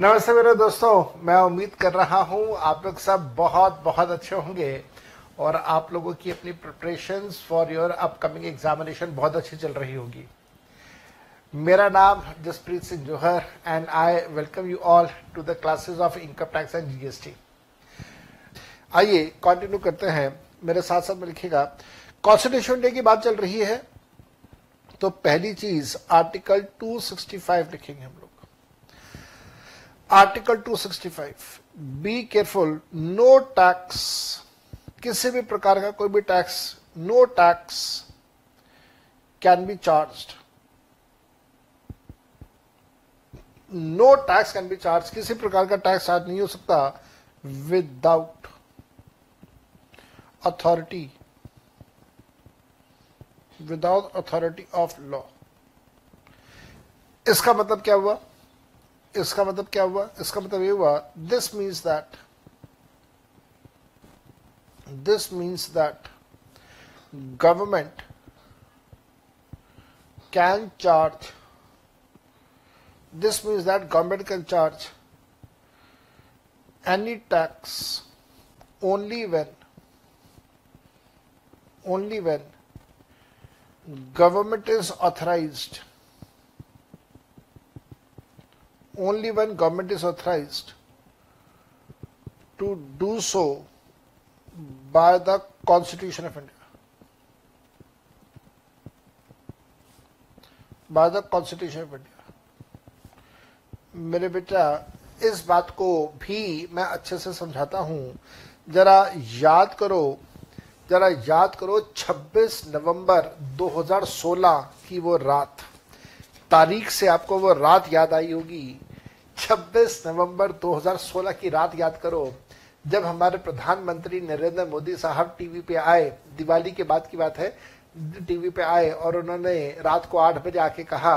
नमस्ते मेरे दोस्तों, मैं उम्मीद कर रहा हूँ आप लोग सब बहुत बहुत अच्छे होंगे और आप लोगों की अपनी preparation for your upcoming examination बहुत अच्छी चल रही होगी। मेरा नाम Jaspreet Singh Johar and I welcome you all to the classes of income tax and GST आइए कंटिन्यू करते हैं। मेरे साथ साथ में लिखिएगा कॉन्स्टिट्यूशन डे की बात चल रही है तो पहली चीज़ आर्टिकल 265 लिखेंगे हम लोग। Article 265 be careful no tax किसी भी प्रकार का कोई भी tax no tax can be charge no tax can be charge किसी प्रकार का टैक्स चार्ज नहीं हो सकता without authority without authority of law इसका मतलब क्या हुआ? इसका मतलब क्या हुआ? इसका मतलब ये हुआ this means that this means that government can charge this means that government can charge any tax only when only when government is authorized only when government is authorized to do so by the constitution of india by the constitution of india मेरे बेटा इस बात को भी मैं अच्छे से समझाता हूँ जरा याद करो जरा याद करो 26 नवंबर 2016 की वो रात तारीख से आपको वो रात याद आई होगी 26 नवंबर 2016 की रात याद करो, जब हमारे प्रधानमंत्री नरेंद्र मोदी साहब टीवी पे आए। दिवाली के बाद की बात है, टीवी पे आए और उन्होंने रात को आठ बजे आके कहा,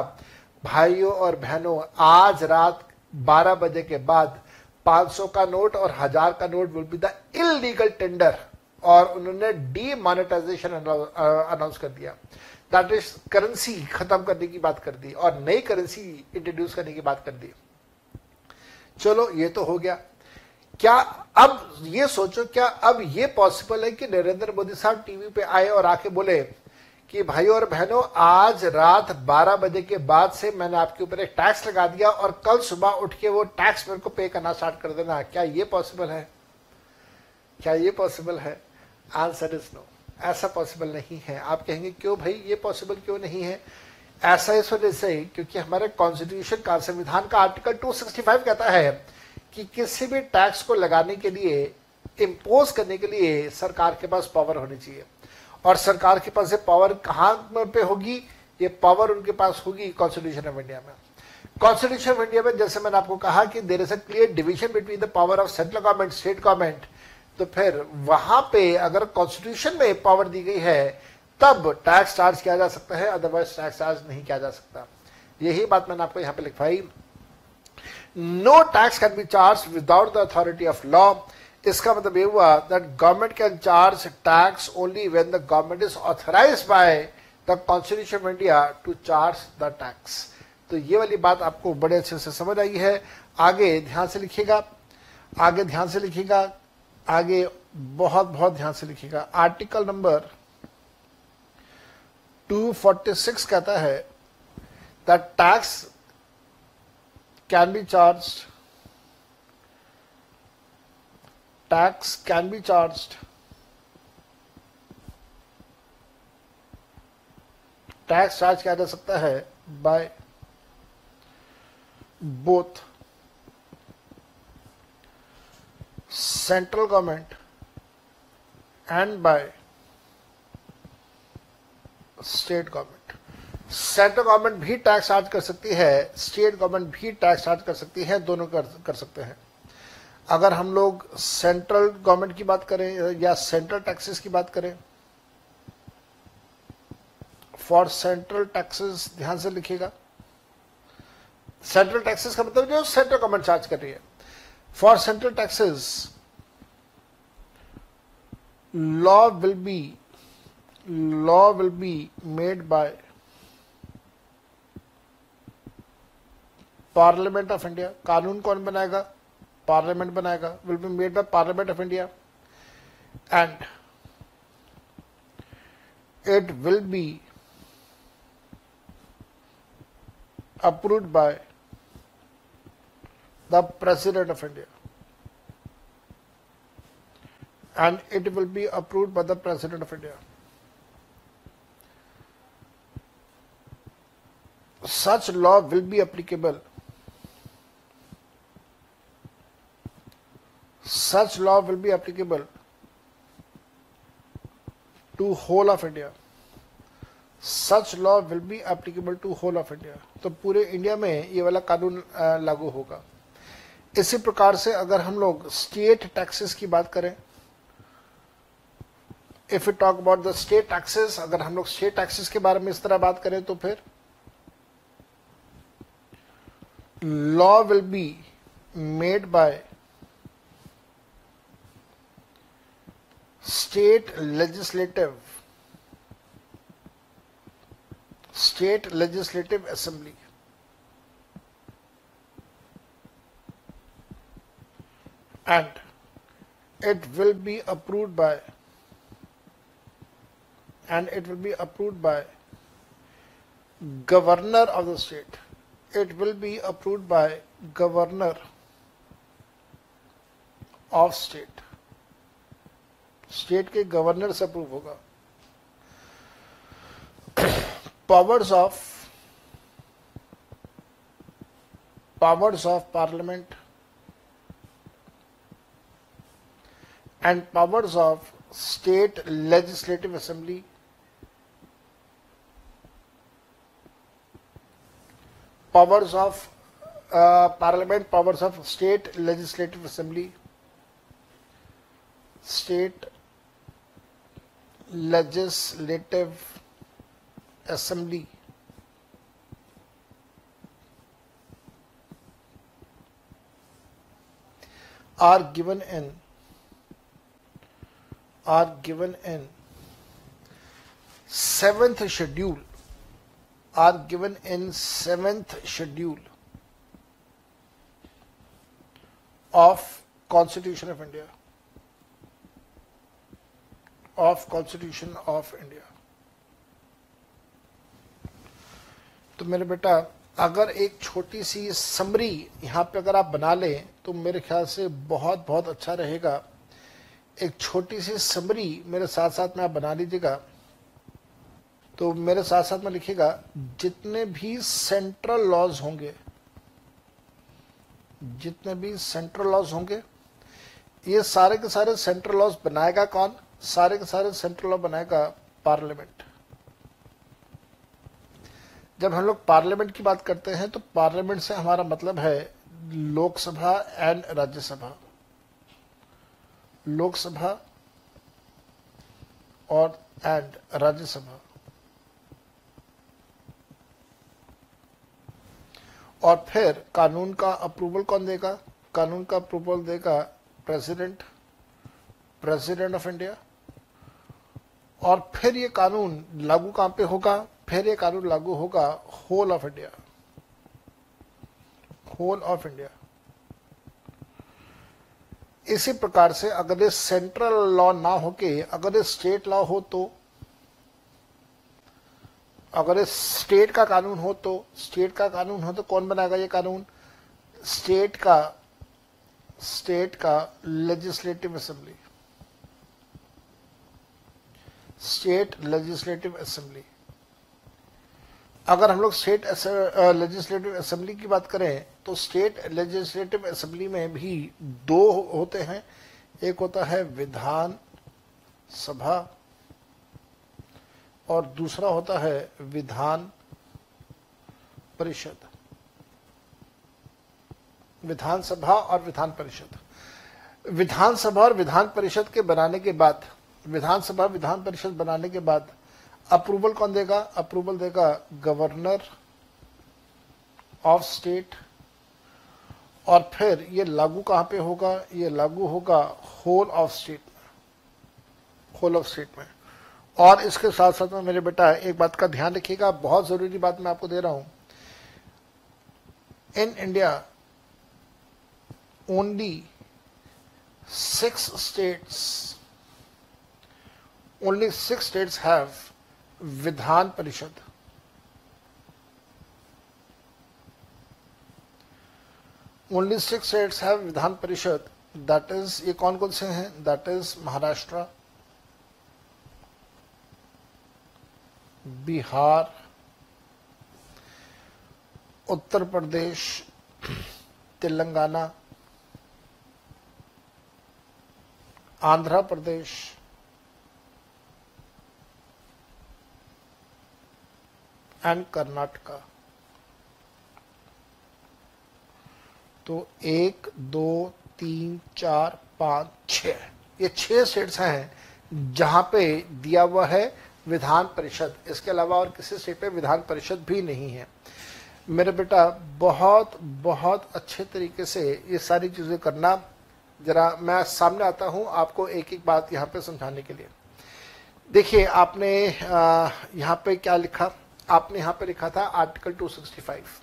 भाइयों और बहनों, आज रात 12 बजे के बाद 500 का नोट और हज़ार का note will be the illegal tender और उन्होंने डीमोनेटाइजेशन अनाउंस कर दिया। दैट इज़ करेंसी खत्म करने की बात कर दी और नई करेंसी इंट्रोड्यूस करने की बात कर दी। चलो, ये तो हो गया। क्या अब ये सोचो, क्या अब ये पॉसिबल है कि नरेंद्र मोदी साहब टीवी पे आए और आके बोले कि भाई और बहनों, आज रात 12 बजे के बाद से मैंने आपके ऊपर एक टैक्स लगा दिया और कल सुबह उठ के वो टैक्स मेरे को पे करना स्टार्ट कर देना। क्या ये पॉसिबल है? क्या ये पॉसिबल है? आंसर इज़ नो ऐसा पॉसिबल नहीं है। आप कहेंगे, क्यों भाई? ये पॉसिबल क्यों नहीं है? ऐसा इस वजह से क्योंकि हमारे कॉन्स्टिट्यूशन का संविधान का आर्टिकल 265 कहता है कि किसी भी टैक्स को लगाने के लिए इम्पोज करने के लिए सरकार के पास पावर होनी चाहिए। और सरकार के पास ये पावर कहाँ पे होगी? ये पावर उनके पास होगी कॉन्स्टिट्यूशन ऑफ़ इंडिया में। कॉन्स्टिट्यूशन ऑफ़ इंडिया में जैसे मैंने आपको कहा कि there is a clear division between the power of central government state government तो फिर वहाँ पे अगर कॉन्स्टिट्यूशन में पावर दी गई है तब टैक्स चार्ज किया जा सकता है अदरवाइज़ टैक्स चार्ज नहीं किया जा सकता। यही बात मैंने आपको यहाँ पे लिखवाई। No tax can be charge without the authority of law इसका मतलब ये हुआ that government can charge tax only when the government is authorise by the constitution of India to charge the tax तो ये वाली बात आपको बड़े अच्छे से समझ आई है। आगे ध्यान से लिखिएगा। आगे ध्यान से लिखिएगा। आगे बहुत बहुत ध्यान से लिखिएगा। आर्टिकल नंबर 246 कहता है the tax can be charge tax can be charge tax charge किया जा सकता है by both central government and by state government. Central government भी टैक्स चार्ज कर सकती है, स्टेट गवर्नमेंट भी टैक्स चार्ज कर सकती है, दोनों कर कर सकते हैं। अगर हम लोग सेंट्रल गवर्नमेंट की बात करें या सेंट्रल टैक्सेस की बात करें, फॉर सेंट्रल टैक्सेस ध्यान से लिखिएगा। सेंट्रल टैक्सेस का मतलब जो सेंट्रल गवर्नमेंट चार्ज कर रही है। For central taxes law will be law will be made by parliament of India कानून कौन बनाएगा पार्लियामेंट बनाएगा will be made by parliament of India and it will be approved by the President of India. And it will be approved by the President of India. Such law will be applicable. Such law will be applicable to whole of India. Such law will be applicable to whole of India तो पूरे India में ये वाला कानून लागू होगा इसी प्रकार से अगर हम लोग स्टेट टैक्सेस की बात करें if you talk about the state taxes अगर हम लोग स्टेट टैक्सेस के बारे में इस तरह बात करें तो फिर law will be made by state legislative state legislative assembly. And it will be approved by and it will be approved by governor of the state. it will be approved by governor of state. State के governor से approve होगा। Powers of powers of parliament and powers of state legislative assembly powers of uh, parliament powers of state legislative assembly state legislative assembly. Are given in are given in seventh schedule are given in seventh schedule of constitution of india. Of constitution of india. तो मेरे बेटा, अगर एक छोटी सी summary यहाँ पे अगर आप बना लें तो मेरे ख्याल से बहुत बहुत अच्छा रहेगा। एक छोटी सी समरी मेरे साथ साथ में आप बना लीजिएगा। तो मेरे साथ साथ में लिखेगा, जितने भी सेंट्रल लॉज होंगे, जितने भी सेंट्रल लॉज होंगे, ये सारे के सारे सेंट्रल लॉज बनाएगा कौन? सारे के सारे सेंट्रल लॉ बनाएगा पार्लियामेंट जब हम लोग पार्लियामेंट की बात करते हैं तो पार्लियामेंट से हमारा मतलब है लोकसभा एंड राज्यसभा। लोकसभा और एंड राज्यसभा। और फिर कानून का अप्रूवल कौन देगा? कानून का अप्रूवल देगा प्रेसिडेंट प्रेसिडेंट ऑफ़ इंडिया और फिर ये कानून लागू कहाँ पे होगा? फिर ये कानून लागू होगा whole of India whole of India इसी प्रकार से अगर ये सेंट्रल लॉ ना होके, अगर ये स्टेट लॉ हो तो अगर स्टेट का कानून हो तो स्टेट का कानून हो तो कौन बनाएगा ये कानून? स्टेट का स्टेट का legislative assembly state legislative assembly अगर हम लोग स्टेट लेजिस्लेटिव असेंबली की बात करें तो स्टेट लेजिस्लेटिव असेंबली में भी दो होते हैं। एक होता है विधान सभा और दूसरा होता है विधान परिषद। विधानसभा और विधान परिषद। विधानसभा और विधान परिषद के बनाने के बाद विधानसभा विधान परिषद बनाने के बाद अप्रूवल कौन देगा? अप्रूवल देगा गवर्नर ऑफ़ स्टेट। और फिर ये लागू कहाँ पे होगा? ये लागू होगा होल ऑफ़ स्टेट में। होल ऑफ़ स्टेट में। और इसके साथ साथ में मेरे बेटा, एक बात का ध्यान रखिएगा, बहुत ज़रूरी बात मैं आपको दे रहा हूँ। In India only six states only six states have Vidhan Parishad. Only six states have Vidhan परिषद। दैट इज़ ये कौन कौन से हैं? That is Maharashtra Bihar, Uttar Pradesh, Telangana, Andhra Pradesh and Karnataka. तो एक, दो, तीन, चार, पाँच छ ये छह स्टेट्स हैं जहाँ पे दिया हुआ है विधान परिषद। इसके अलावा और किसी स्टेट पे विधान परिषद भी नहीं है। मेरे बेटा, बहुत बहुत अच्छे तरीके से ये सारी चीज़ें करना, जरा मैं सामने आता हूँ आपको एक एक बात यहाँ पे समझाने के लिए। देखिए, आपने यहाँ पे क्या लिखा? आपने यहाँ पे लिखा था आर्टिकल 265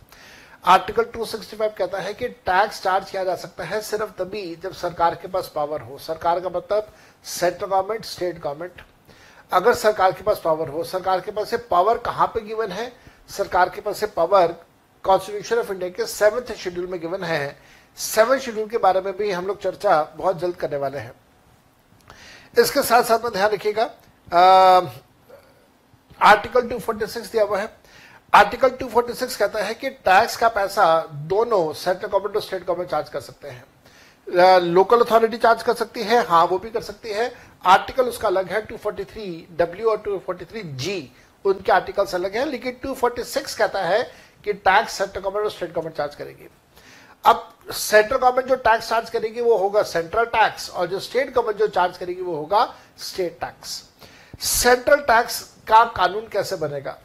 आर्टिकल 265 कहता है कि टैक्स चार्ज किया जा सकता है सिर्फ़ तभी जब सरकार के पास पावर हो। सरकार का मतलब सेंट्रल गवर्नमेंट, स्टेट गवर्नमेंट। अगर सरकार के पास पावर हो, सरकार के पास से पावर कहाँ पे गिवन है? सरकार के पास से पावर कॉन्स्टिट्यूशन ऑफ़ इंडिया के सेवंथ शेड्यूल में गिवन है। सेवन शेड्यूल के बारे में भी हम लोग चर्चा बहुत जल्द करने वाले हैं। इसके साथ साथ में ध्यान रखिएगा आर्टिकल 246 दिया हुआ है। आर्टिकल 246 कहता है कि टैक्स का पैसा दोनों सेंट्रल गवर्नमेंट और स्टेट गवर्नमेंट चार्ज कर सकते हैं। लोकल अथॉरिटी चार्ज कर सकती है हाँ वो भी कर सकती है। आर्टिकल उसका अलग है 243 डब्ल्यू और 243 जी उनके आर्टिकल्स अलग है, लेकिन 246 कहता है कि टैक्स सेंट्रल गवर्नमेंट और स्टेट गवर्नमेंट चार्ज करेगी। अब सेंट्रल गवर्नमेंट जो टैक्स चार्ज करेगी, वो होगा सेंट्रल टैक्स और जो स्टेट गवर्नमेंट जो चार्ज करेगी, वो होगा स्टेट टैक्स सेंट्रल टैक्स का कानून कैसे बनेगा?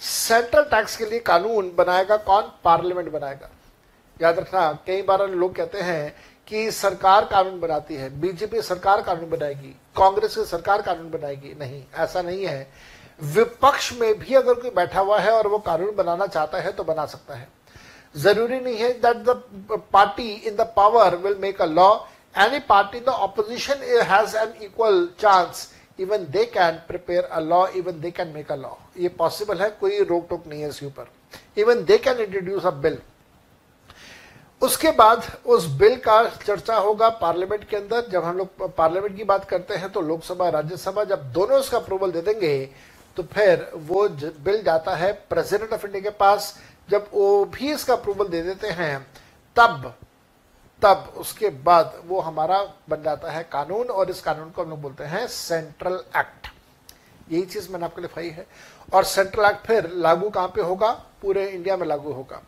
सेंट्रल टैक्स के लिए कानून बनाएगा कौन? पार्लियामेंट बनाएगा। याद रखना, कई बार लोग कहते हैं कि सरकार कानून बनाती है, बीजेपी सरकार कानून बनाएगी, कांग्रेस की सरकार कानून बनाएगी? नहीं, ऐसा नहीं है। विपक्ष में भी अगर कोई बैठा हुआ है और वो कानून बनाना चाहता है तो बना सकता है। ज़रूरी नहीं है that the party in the power will make a law any party the opposition has an equal chance even they can prepare a law even they can make a law ये पॉसिबल है, कोई रोक टोक नहीं है इसके ऊपर। Even they can introduce a bill उसके बाद उस बिल का चर्चा होगा पार्लियामेंट के अंदर। जब हम लोग पार्लियामेंट की बात करते हैं तो लोकसभा, राज्यसभा जब दोनों इसका अप्रूवल दे देंगे तो फिर वो बिल जाता है प्रेसिडेंट ऑफ़ इंडिया के पास। जब वो भी इसका अप्रूवल दे देते हैं, तब तब उसके बाद वो हमारा बन जाता है कानून और इस कानून को हम लोग बोलते हैं सेंट्रल एक्ट यही चीज़ मैंने आपको लिखाई है। और सेंट्रल एक्ट फिर लागू कहाँ पे होगा? पूरे इंडिया में लागू होगा।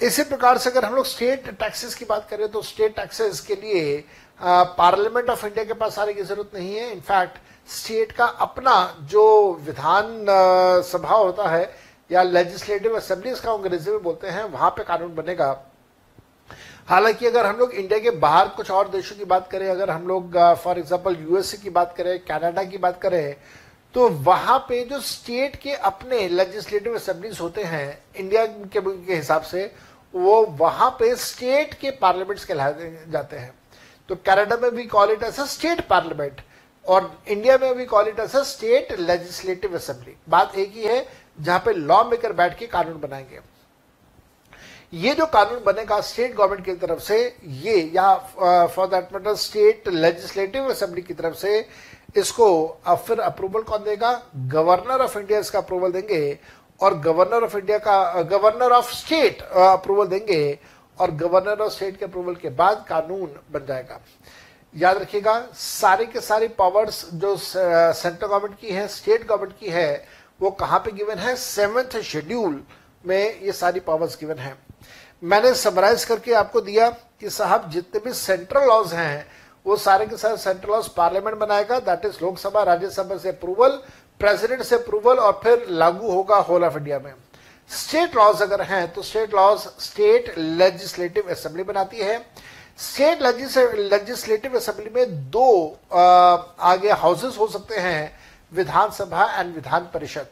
इसी प्रकार से अगर हम लोग स्टेट टैक्सेस की बात करें तो स्टेट टैक्सेस के लिए पार्लियामेंट ऑफ़ इंडिया के पास आने की ज़रूरत नहीं है। इनफैक्ट स्टेट का अपना जो विधान सभा होता है या लेजिस्लेटिव असेंबली इसका अंग्रेज़ी में बोलते हैं वहाँ पे कानून बनेगा। हालाँकि अगर हम लोग इंडिया के बाहर कुछ और देशों की बात करें अगर हम लोग फॉर एग्ज़ाम्पल यूएसए की बात करें कनाडा की बात करें तो वहाँ पे जो स्टेट के अपने लेजिस्लेटिव असेंबलीज होते हैं इंडिया के, हिसाब से वो वहाँ पे स्टेट के पार्लियामेंट्स कहलाए जाते हैं। तो कनाडा में भी call it as a state parliament और इंडिया में भी call it as a state legislative assembly बात एक ही है, जहाँ पे लॉ मेकर बैठ के कानून बनाएँगे। ये जो कानून बनेगा स्टेट गवर्नमेंट की तरफ़ से, ये या for that matter state legislative assembly की तरफ़ से, इसको फिर अप्रूवल कौन देगा? गवर्नर ऑफ़ इंडिया इसका अप्रूवल देंगे और गवर्नर ऑफ़ इंडिया का गवर्नर ऑफ़ स्टेट अप्रूवल देंगे और गवर्नर ऑफ़ स्टेट के अप्रूवल के बाद कानून बन जाएगा। याद रखिएगा, सारे के सारे पावर्स जो सेंट्रल गवर्नमेंट की है स्टेट गवर्नमेंट की है, वो कहाँ पे गिवन है? सेवेंथ शेड्यूल में ये सारी पावर्स गिवन है। मैंने समराइज करके आपको दिया कि साहब, जितने भी सेंट्रल लॉज हैं, वो सारे के सारे सेंट्रल लॉज पार्लियामेंट बनाएगा दैट इज़ लोकसभा, राज्यसभा से अप्रूवल प्रेसिडेंट से अप्रूवल और फिर लागू होगा होल ऑफ़ इंडिया में। स्टेट लॉज अगर हैं तो state laws state legislative assembly बनाती है। स्टेट लेजिस्लेटिव असेंबली में दो आ, आगे हाउसेस हो सकते हैं विधानसभा एंड विधान परिषद।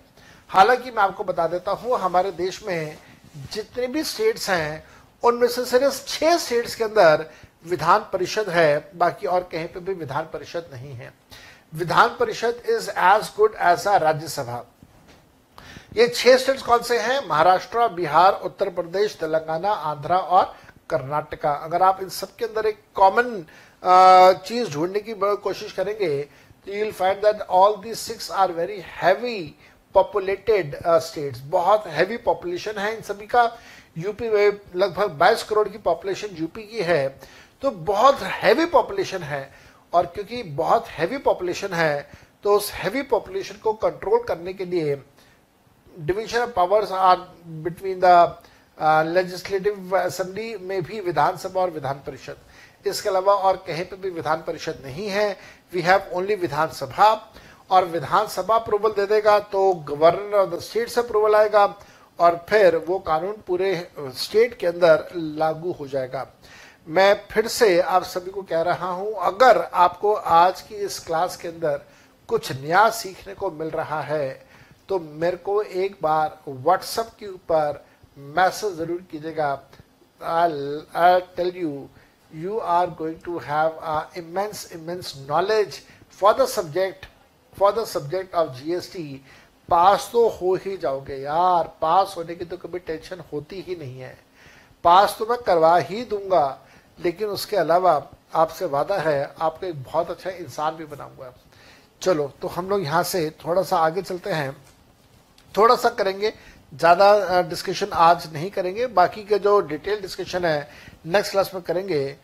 हालाँकि मैं आपको बता देता हूँ हमारे देश में जितने भी स्टेट्स हैं उनमें से सिर्फ़ छह स्टेट्स के अंदर विधान परिषद है बाकी और कहीं पे भी विधान परिषद नहीं है। Vidhan Parishad is as good as a Rajya Sabha ये छह स्टेट्स कौन से हैं? महाराष्ट्र, बिहार, उत्तर प्रदेश, तेलंगाना, आंध्रा और कर्नाटका। अगर आप इन सबके अंदर एक कॉमन चीज़ ढूँढने की कोशिश करेंगे तो you find that all the six are very heavy populated states बहुत हैवी पॉपुलेशन है इन सभी का। यूपी में लगभग 22 करोड़ की पॉपुलेशन यूपी की है। तो बहुत हैवी पॉपुलेशन है। और क्योंकि बहुत हैवी पॉपुलेशन है तो उस हैवी पॉपुलेशन को कंट्रोल करने के लिए division of powers are between the legislative assembly में भी विधानसभा और विधान परिषद। इसके अलावा और कहीं पे भी विधान परिषद नहीं है वी हैव ओनली विधानसभा और विधानसभा अप्रूवल दे देगा तो गवर्नर ऑफ़ द स्टेट से अप्रूवल आएगा और फिर वो कानून पूरे स्टेट के अंदर लागू हो जाएगा। मैं फिर से आप सभी को कह रहा हूँ, अगर आपको आज की इस क्लास के अंदर कुछ नया सीखने को मिल रहा है तो मेरे को एक बार व्हाट्सएप के ऊपर मैसेज ज़रूर कीजिएगा। I tell you you are going to have immense immense knowledge for the subject for the subject of GST pass तो हो ही जाओगे यार, पास होने की तो कभी टेंशन होती ही नहीं है। पास तो मैं करवा ही दूँगा। लेकिन उसके अलावा आपसे वादा है, आपको एक बहुत अच्छा इंसान भी बनाऊँगा। चलो तो हम लोग यहाँ से थोड़ा सा आगे चलते हैं। थोड़ा सा करेंगे, ज़्यादा डिस्कशन आज नहीं करेंगे। बाकी के जो डिटेल डिस्कशन है नेक्स्ट क्लास में करेंगे।